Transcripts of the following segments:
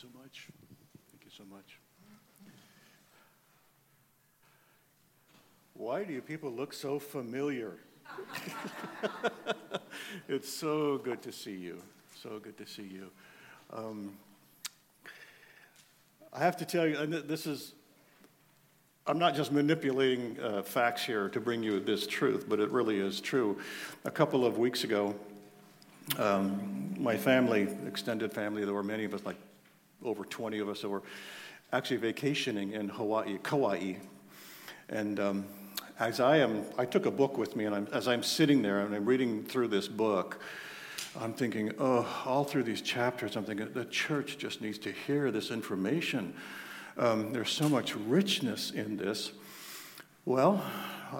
so much. Thank you so much. Why do you people look so familiar? it's so good to see you. So good to see you. Um, I have to tell you, and this is, I'm not just manipulating uh, facts here to bring you this truth, but it really is true. A couple of weeks ago, um, my family, extended family, there were many of us, like over 20 of us that were actually vacationing in Hawaii, Kauai. And um, as I am, I took a book with me, and I'm, as I'm sitting there and I'm reading through this book, I'm thinking, oh, all through these chapters, I'm thinking the church just needs to hear this information. Um, there's so much richness in this. Well,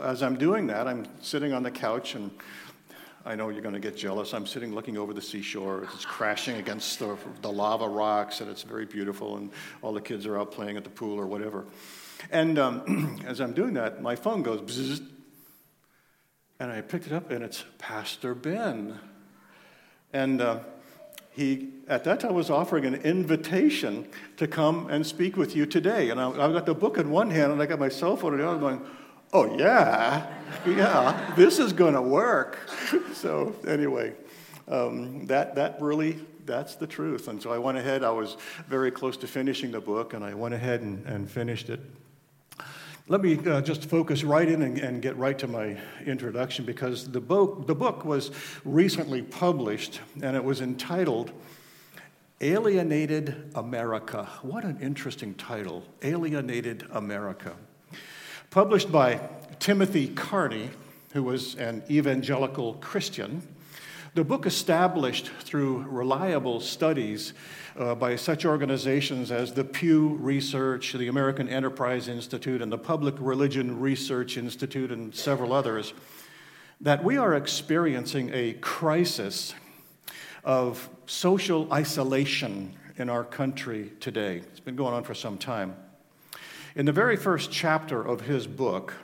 as I'm doing that, I'm sitting on the couch and I know you're going to get jealous. I'm sitting looking over the seashore. It's crashing against the, the, lava rocks, and it's very beautiful, and all the kids are out playing at the pool or whatever. And um, as I'm doing that, my phone goes bzzz, and I picked it up, and it's Pastor Ben. And uh, he, at that time, was offering an invitation to come and speak with you today. And I, have got the book in one hand, and I got my cell phone in the other, going, oh, yeah, yeah, this is going to work. so, anyway, um, that, that really, that's the truth. And so I went ahead, I was very close to finishing the book, and I went ahead and, and finished it. Let me uh, just focus right in and, and, get right to my introduction because the book, the book was recently published and it was entitled Alienated America. What an interesting title, Alienated America published by Timothy Carney, who was an evangelical Christian. The book established through reliable studies uh, by such organizations as the Pew Research, the American Enterprise Institute, and the Public Religion Research Institute, and several others, that we are experiencing a crisis of social isolation in our country today. It's been going on for some time. In the very first chapter of his book,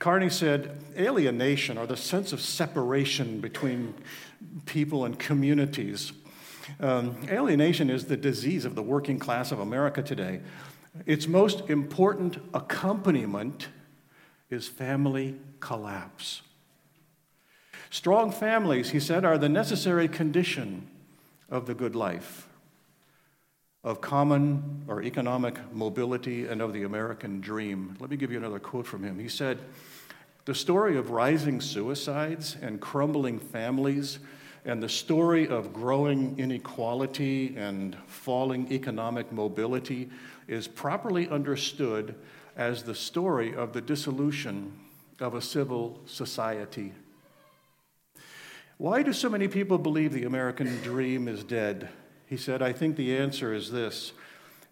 Carney said alienation or the sense of separation between people and communities. Um, alienation is the disease of the working class of America today. Its most important accompaniment is family collapse. Strong families, he said, are the necessary condition of the good life of common or economic mobility and of the American dream. Let me give you another quote from him. He said, The story of rising suicides and crumbling families, and the story of growing inequality and falling economic mobility is properly understood as the story of the dissolution of a civil society. Why do so many people believe the American dream is dead? He said, I think the answer is this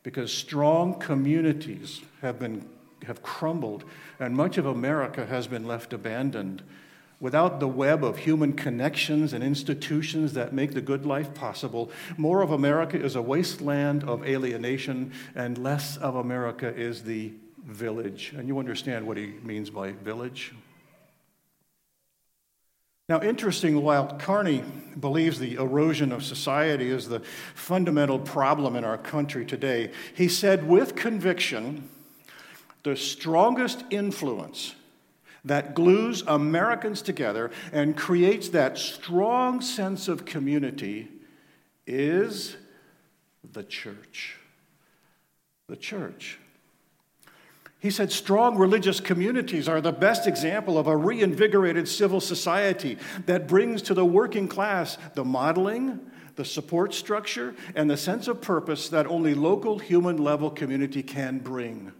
because strong communities have, been, have crumbled, and much of America has been left abandoned. Without the web of human connections and institutions that make the good life possible, more of America is a wasteland of alienation, and less of America is the village. And you understand what he means by village. Now, interesting, while Carney believes the erosion of society is the fundamental problem in our country today, he said with conviction the strongest influence that glues Americans together and creates that strong sense of community is the church. The church. He said strong religious communities are the best example of a reinvigorated civil society that brings to the working class the modeling, the support structure, and the sense of purpose that only local human level community can bring.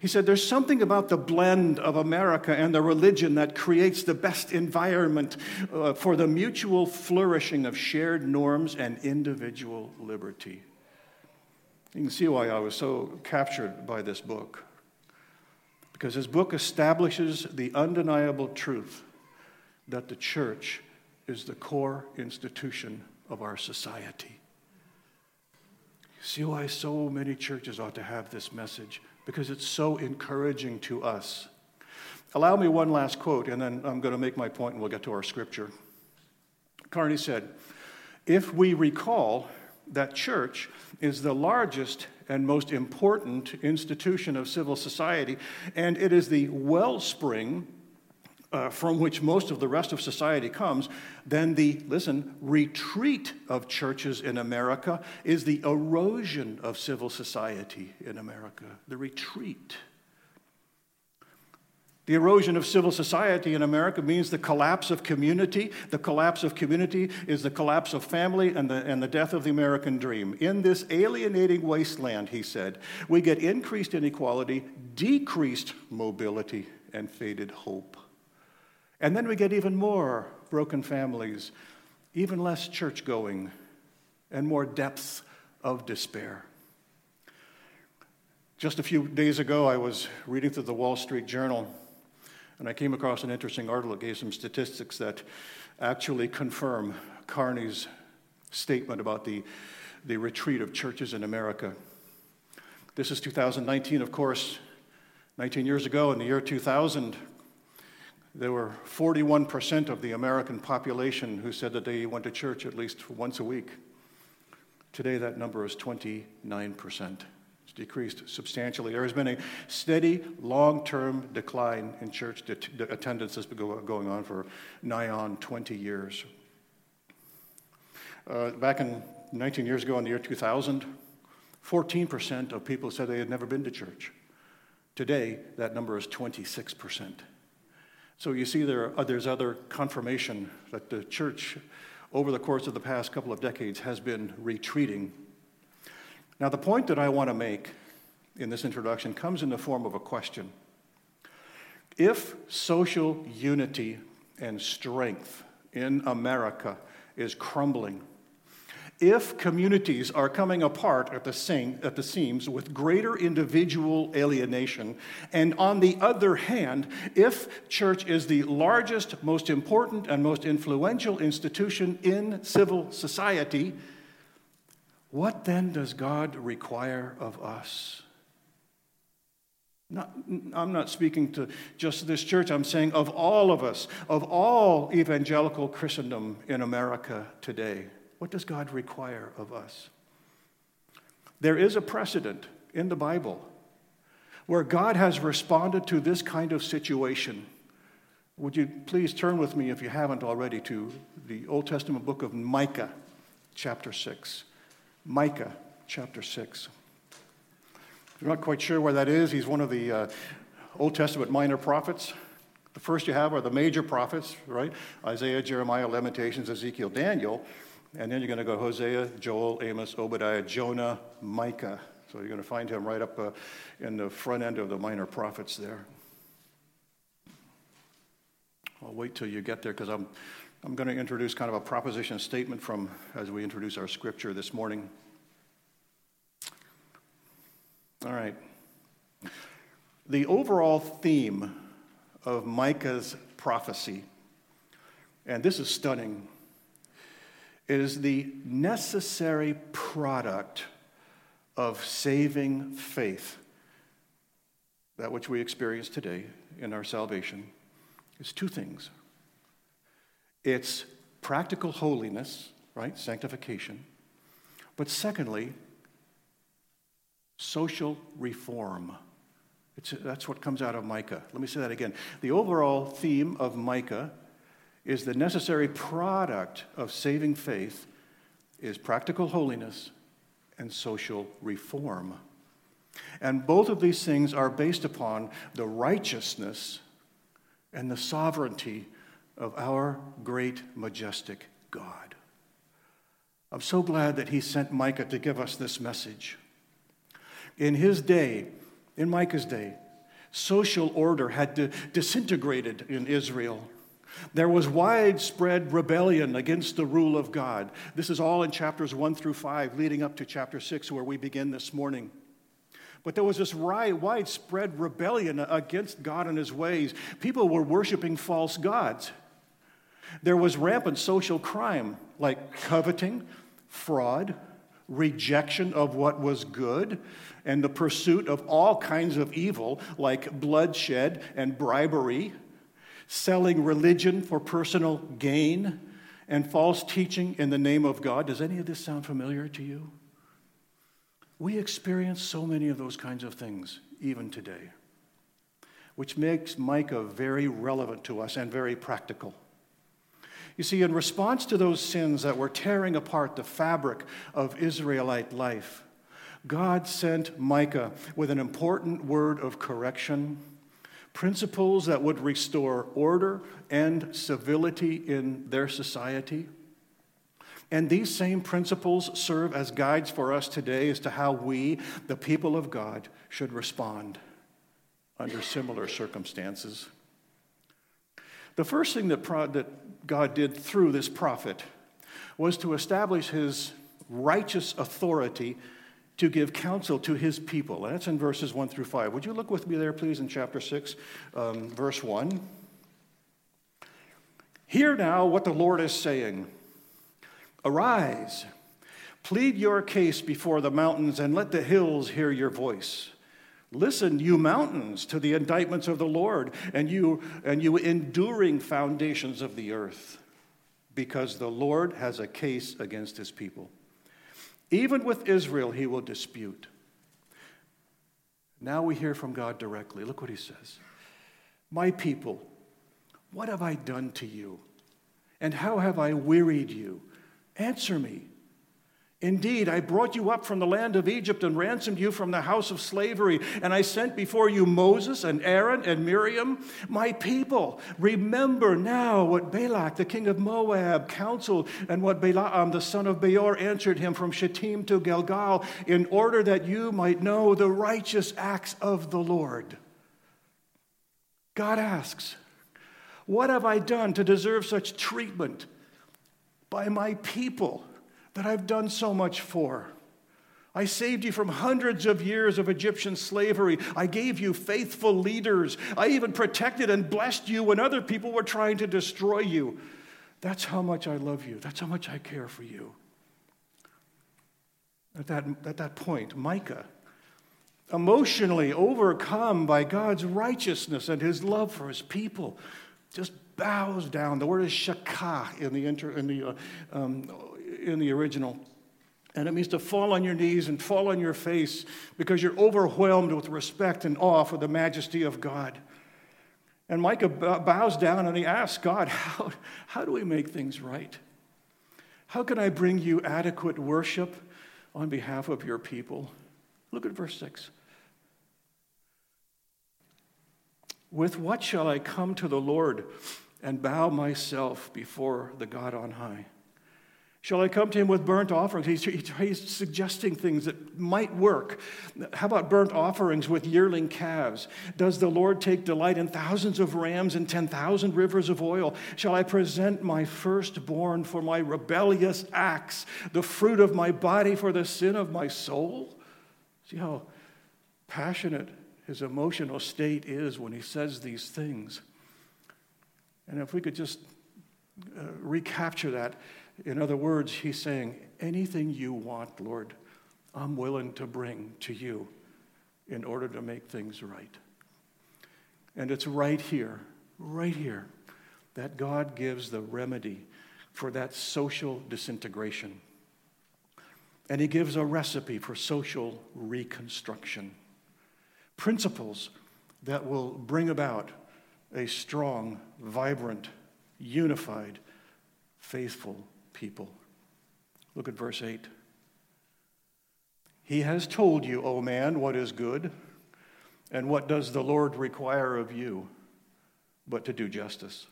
He said there's something about the blend of America and the religion that creates the best environment uh, for the mutual flourishing of shared norms and individual liberty. You can see why I was so captured by this book. Because this book establishes the undeniable truth that the church is the core institution of our society. You see why so many churches ought to have this message? Because it's so encouraging to us. Allow me one last quote, and then I'm going to make my point and we'll get to our scripture. Carney said, If we recall that church is the largest and most important institution of civil society, and it is the wellspring uh, from which most of the rest of society comes, then the, listen, retreat of churches in America is the erosion of civil society in America. The retreat. The erosion of civil society in America means the collapse of community. The collapse of community is the collapse of family and the, and the death of the American dream. In this alienating wasteland, he said, we get increased inequality, decreased mobility, and faded hope. And then we get even more broken families, even less church going, and more depths of despair. Just a few days ago, I was reading through the Wall Street Journal and I came across an interesting article that gave some statistics that actually confirm Carney's statement about the, the retreat of churches in America. This is 2019, of course. 19 years ago, in the year 2000, there were 41% of the American population who said that they went to church at least once a week. Today, that number is 29% decreased substantially. There has been a steady, long term decline in church attendance that's been going on for nigh on 20 years. Uh, back in 19 years ago, in the year 2000, 14% of people said they had never been to church. Today, that number is 26%. So you see, there are, there's other confirmation that the church, over the course of the past couple of decades, has been retreating now, the point that I want to make in this introduction comes in the form of a question. If social unity and strength in America is crumbling, if communities are coming apart at the, same, at the seams with greater individual alienation, and on the other hand, if church is the largest, most important, and most influential institution in civil society, what then does God require of us? Not, I'm not speaking to just this church, I'm saying of all of us, of all evangelical Christendom in America today. What does God require of us? There is a precedent in the Bible where God has responded to this kind of situation. Would you please turn with me, if you haven't already, to the Old Testament book of Micah, chapter 6. Micah chapter 6. If you're not quite sure where that is, he's one of the uh, Old Testament minor prophets. The first you have are the major prophets, right? Isaiah, Jeremiah, Lamentations, Ezekiel, Daniel. And then you're going to go Hosea, Joel, Amos, Obadiah, Jonah, Micah. So you're going to find him right up uh, in the front end of the minor prophets there. I'll wait till you get there because I'm I'm going to introduce kind of a proposition statement from as we introduce our scripture this morning. All right. The overall theme of Micah's prophecy, and this is stunning, is the necessary product of saving faith. That which we experience today in our salvation is two things it's practical holiness, right? Sanctification. But secondly, social reform. It's, that's what comes out of Micah. Let me say that again. The overall theme of Micah is the necessary product of saving faith is practical holiness and social reform. And both of these things are based upon the righteousness and the sovereignty of our great, majestic God. I'm so glad that he sent Micah to give us this message. In his day, in Micah's day, social order had disintegrated in Israel. There was widespread rebellion against the rule of God. This is all in chapters 1 through 5, leading up to chapter 6, where we begin this morning. But there was this widespread rebellion against God and his ways. People were worshiping false gods. There was rampant social crime like coveting, fraud, rejection of what was good, and the pursuit of all kinds of evil like bloodshed and bribery, selling religion for personal gain, and false teaching in the name of God. Does any of this sound familiar to you? We experience so many of those kinds of things even today, which makes Micah very relevant to us and very practical. You see, in response to those sins that were tearing apart the fabric of Israelite life, God sent Micah with an important word of correction, principles that would restore order and civility in their society. And these same principles serve as guides for us today as to how we, the people of God, should respond under similar circumstances. The first thing that, pro- that God did through this prophet was to establish his righteous authority to give counsel to his people. And that's in verses 1 through 5. Would you look with me there, please, in chapter 6, um, verse 1? Hear now what the Lord is saying Arise, plead your case before the mountains, and let the hills hear your voice. Listen, you mountains, to the indictments of the Lord, and you, and you enduring foundations of the earth, because the Lord has a case against his people. Even with Israel, he will dispute. Now we hear from God directly. Look what he says My people, what have I done to you? And how have I wearied you? Answer me. Indeed, I brought you up from the land of Egypt and ransomed you from the house of slavery. And I sent before you Moses and Aaron and Miriam, my people. Remember now what Balak, the king of Moab, counseled, and what Balaam, the son of Beor, answered him from Shittim to Gilgal, in order that you might know the righteous acts of the Lord. God asks, What have I done to deserve such treatment by my people? That I've done so much for. I saved you from hundreds of years of Egyptian slavery. I gave you faithful leaders. I even protected and blessed you when other people were trying to destroy you. That's how much I love you. That's how much I care for you. At that, at that point, Micah, emotionally overcome by God's righteousness and his love for his people, just bows down. The word is shakah in the, inter, in the uh, um, in the original. And it means to fall on your knees and fall on your face because you're overwhelmed with respect and awe for the majesty of God. And Micah bows down and he asks God, How, how do we make things right? How can I bring you adequate worship on behalf of your people? Look at verse 6. With what shall I come to the Lord and bow myself before the God on high? Shall I come to him with burnt offerings? He's, he's, suggesting things that might work. How about burnt offerings with yearling calves? Does the Lord take delight in thousands of rams and 10,000 rivers of oil? Shall I present my firstborn for my rebellious acts, the fruit of my body for the sin of my soul? See how passionate his emotional state is when he says these things. And if we could just uh, recapture that in other words, he's saying, anything you want, Lord, I'm willing to bring to you in order to make things right. And it's right here, right here, that God gives the remedy for that social disintegration. And he gives a recipe for social reconstruction. Principles that will bring about a strong, vibrant, unified, faithful people. Look at verse 8. He has told you, O man, what is good, and what does the Lord require of you but to do justice,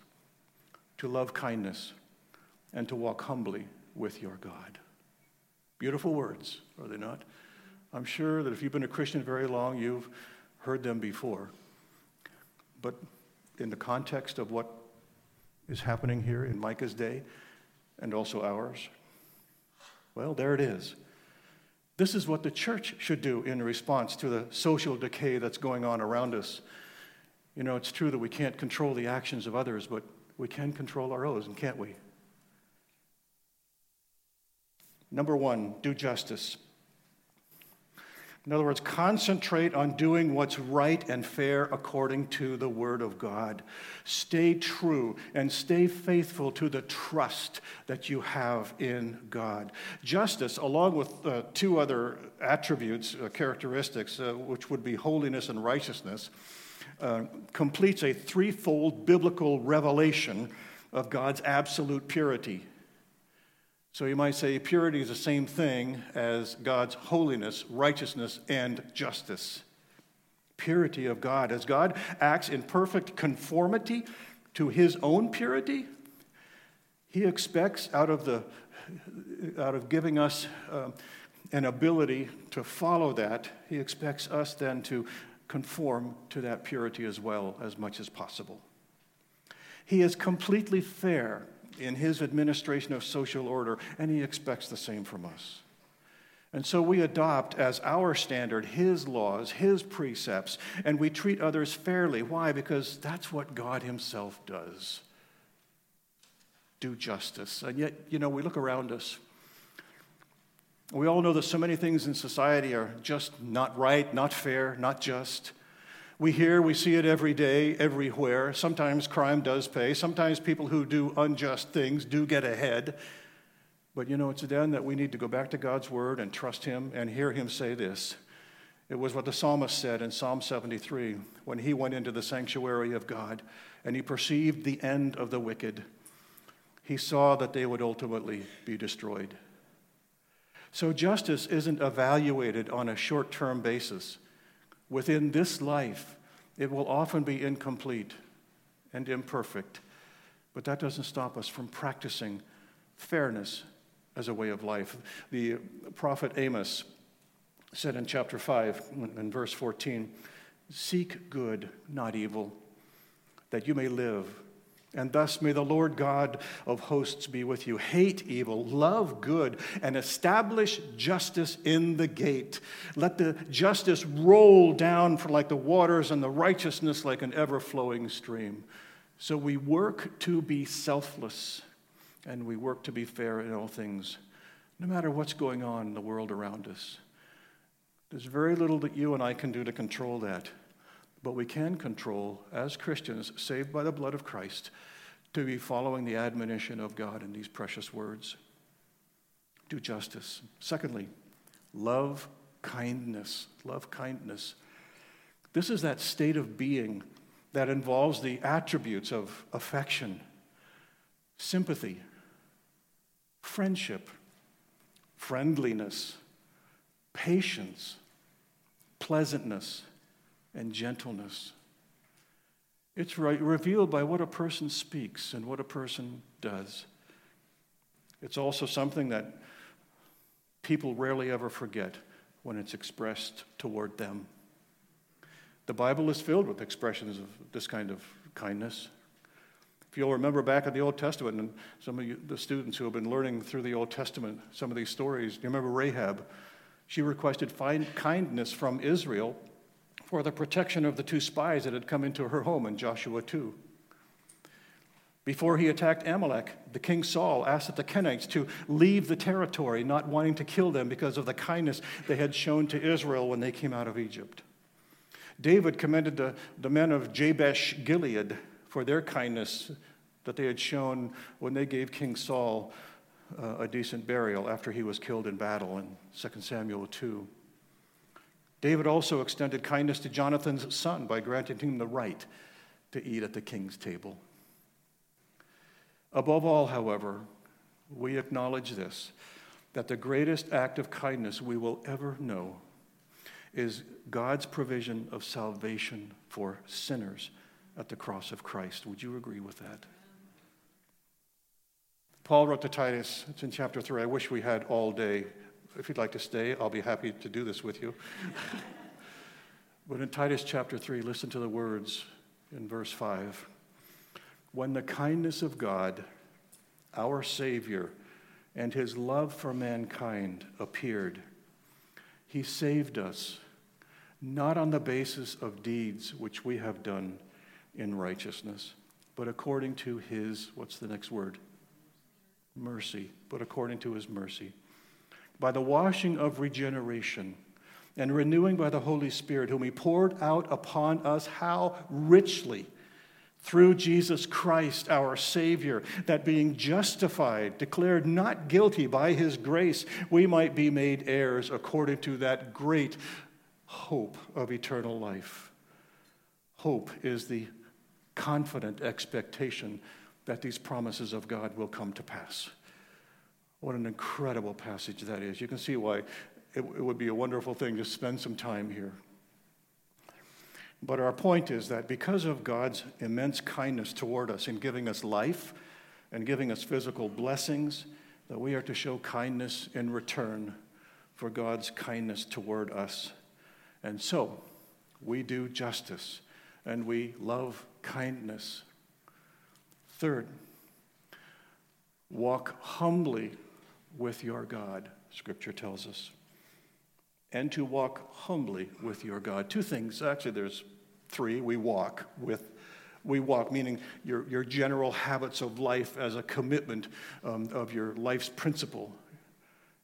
to love kindness, and to walk humbly with your God. Beautiful words, are they not? I'm sure that if you've been a Christian very long, you've heard them before. But in the context of what is happening here in Micah's day, and also ours? Well, there it is. This is what the church should do in response to the social decay that's going on around us. You know, it's true that we can't control the actions of others, but we can control our own, can't we? Number one, do justice. In other words, concentrate on doing what's right and fair according to the Word of God. Stay true and stay faithful to the trust that you have in God. Justice, along with uh, two other attributes, uh, characteristics, uh, which would be holiness and righteousness, uh, completes a threefold biblical revelation of God's absolute purity. So you might say purity is the same thing as God's holiness, righteousness, and justice. Purity of God. As God acts in perfect conformity to his own purity, he expects out of, the, out of giving us uh, an ability to follow that, he expects us then to conform to that purity as well as much as possible. He is completely fair in his administration of social order, and he expects the same from us. And so we adopt as our standard his laws, his precepts, and we treat others fairly. Why? Because that's what God himself does do justice. And yet, you know, we look around us. We all know that so many things in society are just not right, not fair, not just. We hear, we see it every day, everywhere. Sometimes crime does pay. Sometimes people who do unjust things do get ahead. But you know, it's then that we need to go back to God's word and trust Him and hear Him say this. It was what the psalmist said in Psalm 73 when he went into the sanctuary of God and he perceived the end of the wicked. He saw that they would ultimately be destroyed. So justice isn't evaluated on a short term basis within this life, it will often be incomplete and imperfect. But that doesn't stop us from practicing fairness as a way of life. The prophet Amos said in chapter 5, in verse 14, Seek good, not evil, that you may live. And thus may the Lord God of hosts be with you. Hate evil, love good, and establish justice in the gate. Let the justice roll down for like the waters and the righteousness like an ever flowing stream. So we work to be selfless and we work to be fair in all things, no matter what's going on in the world around us. There's very little that you and I can do to control that. But we can control, as Christians saved by the blood of Christ, to be following the admonition of God in these precious words. Do justice. Secondly, love kindness. Love kindness. This is that state of being that involves the attributes of affection, sympathy, friendship, friendliness, patience, pleasantness and gentleness. It's re- revealed by what a person speaks and what a person does. It's also something that people rarely ever forget when it's expressed toward them. The Bible is filled with expressions of this kind of kindness. If you'll remember back in the Old Testament, and some of you, the students who have been learning through the Old Testament some of these stories, do you remember Rahab? She requested kindness from Israel for the protection of the two spies that had come into her home in Joshua 2. Before he attacked Amalek, the king Saul asked the Kenites to leave the territory, not wanting to kill them because of the kindness they had shown to Israel when they came out of Egypt. David commended the, the men of Jabesh Gilead for their kindness that they had shown when they gave King Saul uh, a decent burial after he was killed in battle in 2 Samuel 2. David also extended kindness to Jonathan's son by granting him the right to eat at the king's table. Above all, however, we acknowledge this that the greatest act of kindness we will ever know is God's provision of salvation for sinners at the cross of Christ. Would you agree with that? Paul wrote to Titus, it's in chapter 3. I wish we had all day if you'd like to stay, I'll be happy to do this with you. but in Titus chapter 3, listen to the words in verse 5. When the kindness of God, our Savior, and his love for mankind appeared, he saved us, not on the basis of deeds which we have done in righteousness, but according to his, what's the next word? Mercy, but according to his mercy by the washing of regeneration and renewing by the Holy Spirit, whom He poured out upon us how richly through Jesus Christ, our Savior, that being justified, declared not guilty by His grace, we might be made heirs according to that great hope of eternal life. Hope is the confident expectation that these promises of God will come to pass. What an incredible passage that is. You can see why it, it would be a wonderful thing to spend some time here. But our point is that because of God's immense kindness toward us in giving us life and giving us physical blessings, that we are to show kindness in return for God's kindness toward us. And so, we do justice and we love kindness. Third, walk humbly with your God, Scripture tells us. And to walk humbly with your God. Two things, actually, there's Three, we walk with we walk, meaning your, your general habits of life as a commitment um, of your life's principle.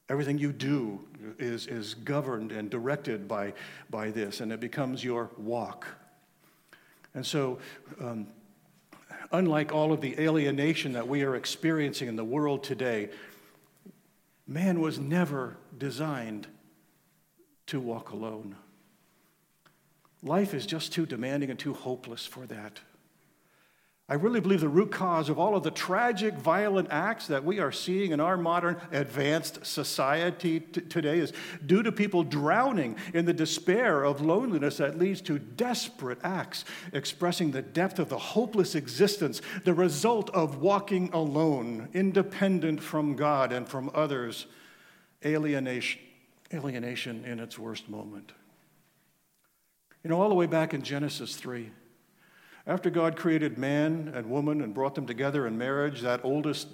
Everything you do is, is governed and directed by, by this, and it becomes your walk. And so, um, unlike all of the alienation that we are experiencing in the world today, man was never designed to walk alone. Life is just too demanding and too hopeless for that. I really believe the root cause of all of the tragic, violent acts that we are seeing in our modern advanced society t- today is due to people drowning in the despair of loneliness that leads to desperate acts, expressing the depth of the hopeless existence, the result of walking alone, independent from God and from others, alienation, alienation in its worst moment. You know, all the way back in Genesis 3, after God created man and woman and brought them together in marriage, that oldest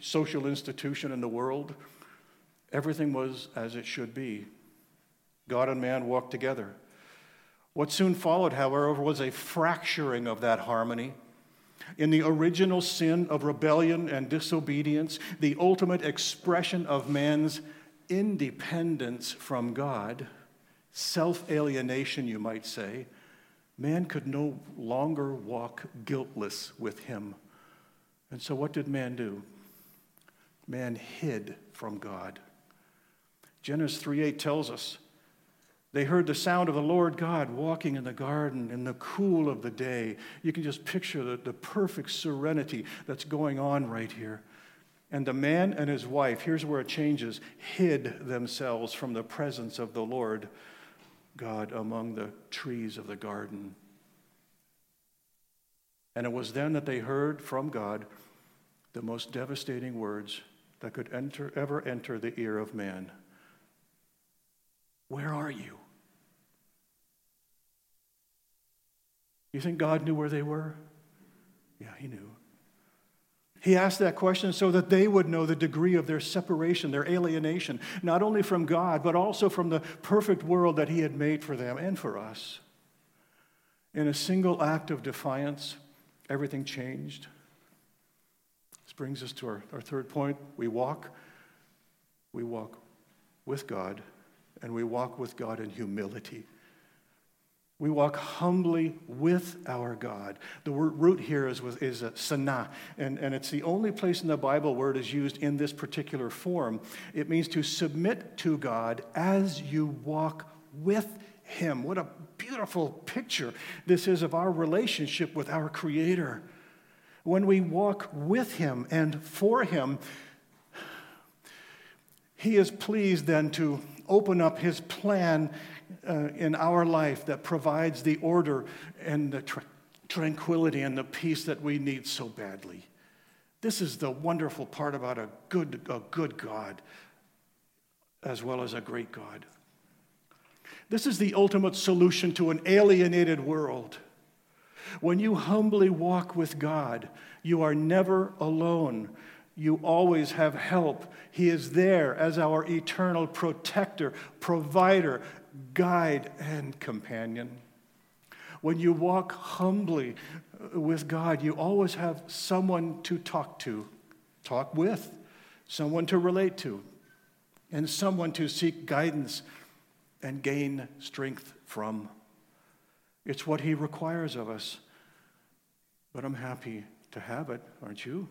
social institution in the world, everything was as it should be. God and man walked together. What soon followed, however, was a fracturing of that harmony. In the original sin of rebellion and disobedience, the ultimate expression of man's independence from God self alienation, you might say, man could no longer walk guiltless with him. And so, what did man do? Man hid from God. Genesis 3:8 tells us they heard the sound of the Lord God walking in the garden in the cool of the day. You can just picture the, the perfect serenity that's going on right here. And the man and his wife, here's where it changes, hid themselves from the presence of the Lord God among the trees of the garden. And it was then that they heard from God the most devastating words that could enter, ever enter the ear of man Where are you? You think God knew where they were? Yeah, he knew. He asked that question so that they would know the degree of their separation, their alienation, not only from God, but also from the perfect world that He had made for them and for us. In a single act of defiance, everything changed. This brings us to our, our third point. We walk, we walk with God, and we walk with God in humility. We walk humbly with our God. The word root here is, is a sana, and, and it's the only place in the Bible where it is used in this particular form. It means to submit to God as you walk with Him. What a beautiful picture this is of our relationship with our Creator. When we walk with Him and for Him, He is pleased then to open up His plan uh, in our life that provides the order and the tra- tranquility and the peace that we need so badly. This is the wonderful part about a good, a good God as well as a great God. This is the ultimate solution to an alienated world. When you humbly walk with God, you are never alone. You always have help. He is there as our eternal protector, provider, guide, and companion. When you walk humbly uh, with God, you always have someone to talk to, talk with, someone to relate to, and someone to seek guidance and gain strength from. It's what He requires of us. But I'm happy to have it, aren't you?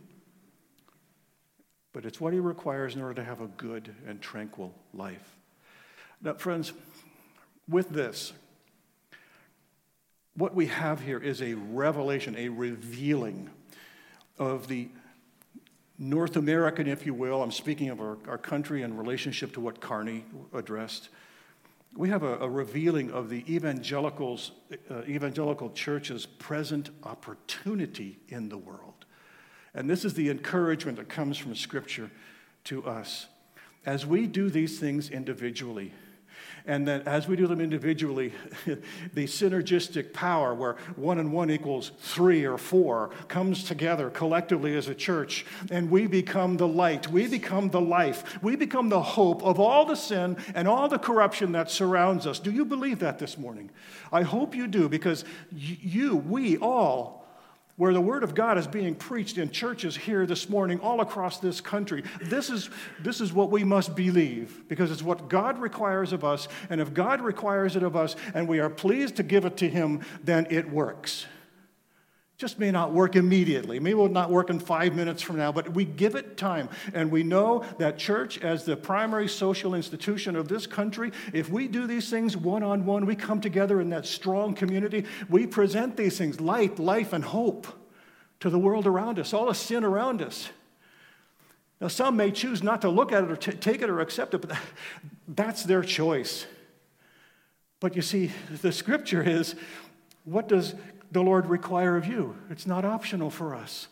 But it's what He requires in order to have a good and tranquil life. Now, friends, with this, what we have here is a revelation, a revealing of the North American, if you will. I'm speaking of our, our country in relationship to what Carney addressed. We have a, a revealing of the evangelicals, uh, evangelical church's present opportunity in the world. And this is the encouragement that comes from Scripture to us. As we do these things individually, and that as we do them individually, the synergistic power where one and one equals three or four comes together collectively as a church, and we become the light, we become the life, we become the hope of all the sin and all the corruption that surrounds us. Do you believe that this morning? I hope you do because you, we all where the Word of God is being preached in churches here this morning, all across this country. This is, this is what we must believe because it's what God requires of us. And if God requires it of us and we are pleased to give it to Him, then it works. Just may not work immediately. Maybe it will not work in five minutes from now, but we give it time. And we know that church, as the primary social institution of this country, if we do these things one on one, we come together in that strong community, we present these things light, life, and hope to the world around us, all the sin around us. Now, some may choose not to look at it or t- take it or accept it, but that's their choice. But you see, the scripture is what does the Lord require of you? It's not optional for us.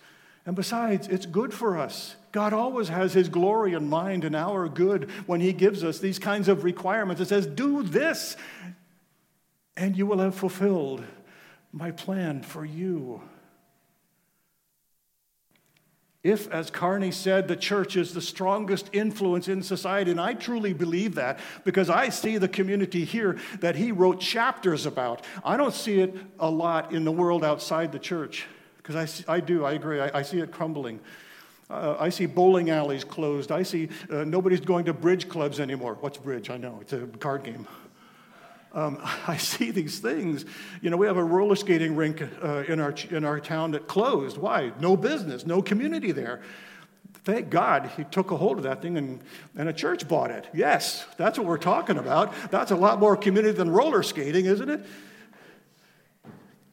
And besides, it's good for us. God always has His glory in mind and our good when He gives us these kinds of requirements. It says, Do this, and you will have fulfilled my plan for you. If, as Carney said, the church is the strongest influence in society, and I truly believe that because I see the community here that he wrote chapters about. I don't see it a lot in the world outside the church because I, see, I do, I agree, I, I see it crumbling. Uh, I see bowling alleys closed. I see uh, nobody's going to bridge clubs anymore. What's bridge? I know, it's a card game. Um, I see these things. You know, we have a roller skating rink uh, in, our, in our town that closed. Why? No business, no community there. Thank God he took a hold of that thing and, and a church bought it. Yes, that's what we're talking about. That's a lot more community than roller skating, isn't it?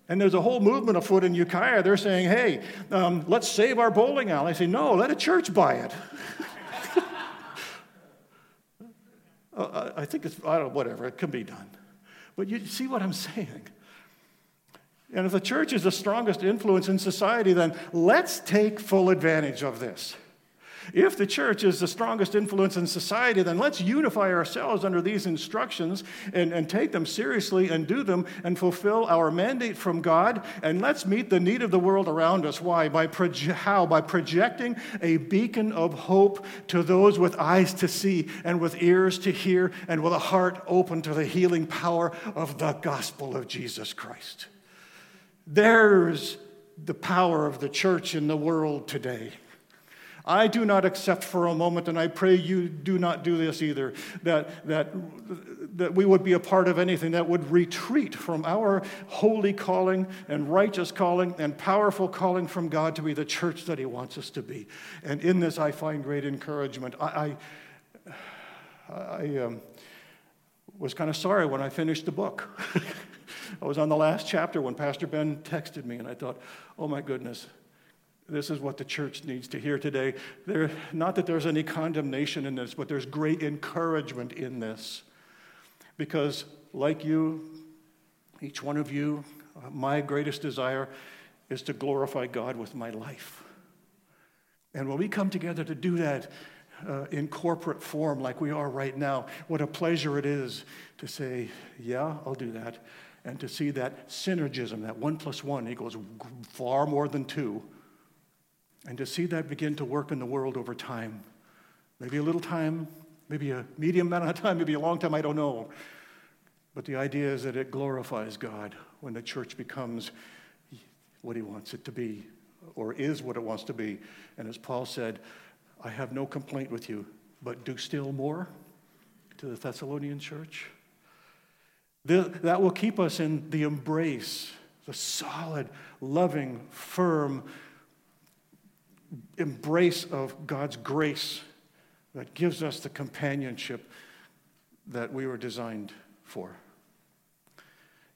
And there's a whole movement afoot in Ukiah. They're saying, hey, um, let's save our bowling alley. I say, no, let a church buy it. uh, I think it's, I don't whatever, it can be done. But you see what I'm saying? And if the church is the strongest influence in society, then let's take full advantage of this. If the church is the strongest influence in society, then let's unify ourselves under these instructions and, and take them seriously and do them and fulfill our mandate from God. And let's meet the need of the world around us. Why? By proje- how? By projecting a beacon of hope to those with eyes to see and with ears to hear and with a heart open to the healing power of the gospel of Jesus Christ. There's the power of the church in the world today. I do not accept for a moment, and I pray you do not do this either, that, that, that we would be a part of anything that would retreat from our holy calling and righteous calling and powerful calling from God to be the church that He wants us to be. And in this, I find great encouragement. I, I, I um, was kind of sorry when I finished the book. I was on the last chapter when Pastor Ben texted me, and I thought, oh my goodness, this is what the church needs to hear today. There, not that there's any condemnation in this, but there's great encouragement in this. Because, like you, each one of you, uh, my greatest desire is to glorify God with my life. And when we come together to do that uh, in corporate form, like we are right now, what a pleasure it is to say, Yeah, I'll do that. And to see that synergism, that one plus one equals far more than two and to see that begin to work in the world over time. Maybe a little time, maybe a medium amount of time, maybe a long time, I don't know. But the idea is that it glorifies God when the church becomes what he wants it to be, or is what it wants to be. And as Paul said, I have no complaint with you, but do still more to the Thessalonian church. That will keep us in the embrace, the solid, loving, firm embrace of God's grace that gives us the companionship that we were designed for.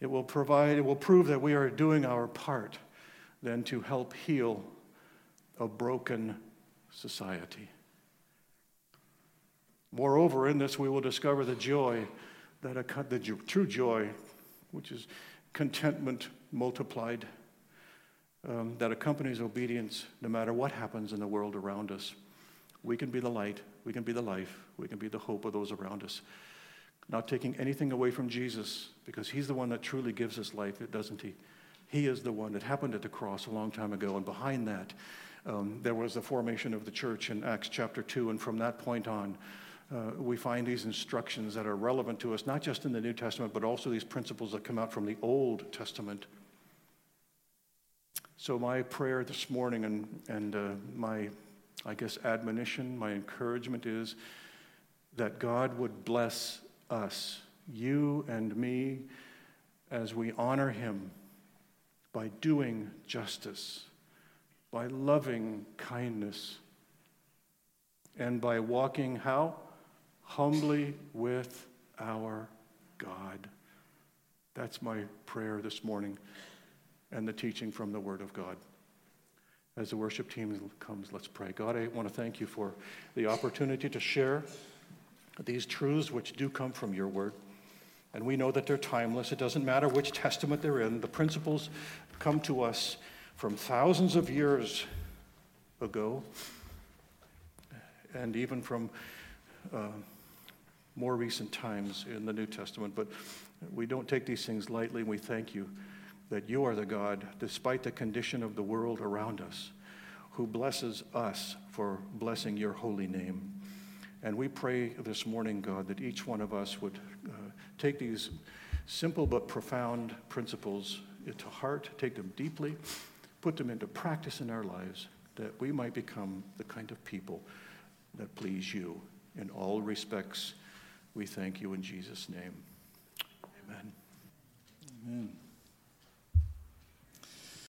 It will provide, it will prove that we are doing our part then to help heal a broken society. Moreover, in this, we will discover the joy that a, the true joy, which is contentment multiplied, um, that accompanies obedience no matter what happens in the world around us. We can be the light, we can be the life, we can be the hope of those around us. Not taking anything away from Jesus, because he's the one that truly gives us life, doesn't he? He is the one that happened at the cross a long time ago, and behind that, um, there was the formation of the church in Acts chapter 2, and from that point on, uh, we find these instructions that are relevant to us, not just in the New Testament, but also these principles that come out from the Old Testament. So, my prayer this morning and, and uh, my, I guess, admonition, my encouragement is that God would bless us, you and me, as we honor Him by doing justice, by loving kindness, and by walking how? humbly with our God. That's my prayer this morning and the teaching from the Word of God. As the worship team comes, let's pray. God, I want to thank you for the opportunity to share these truths which do come from your Word. And we know that they're timeless. It doesn't matter which testament they're in, the principles come to us from thousands of years ago and even from. Uh, more recent times in the New Testament. But we don't take these things lightly, and we thank you that you are the God, despite the condition of the world around us, who blesses us for blessing your holy name. And we pray this morning, God, that each one of us would uh, take these simple but profound principles to heart, take them deeply, put them into practice in our lives, that we might become the kind of people that please you in all respects. We thank you in Jesus' name. Amen. Amen.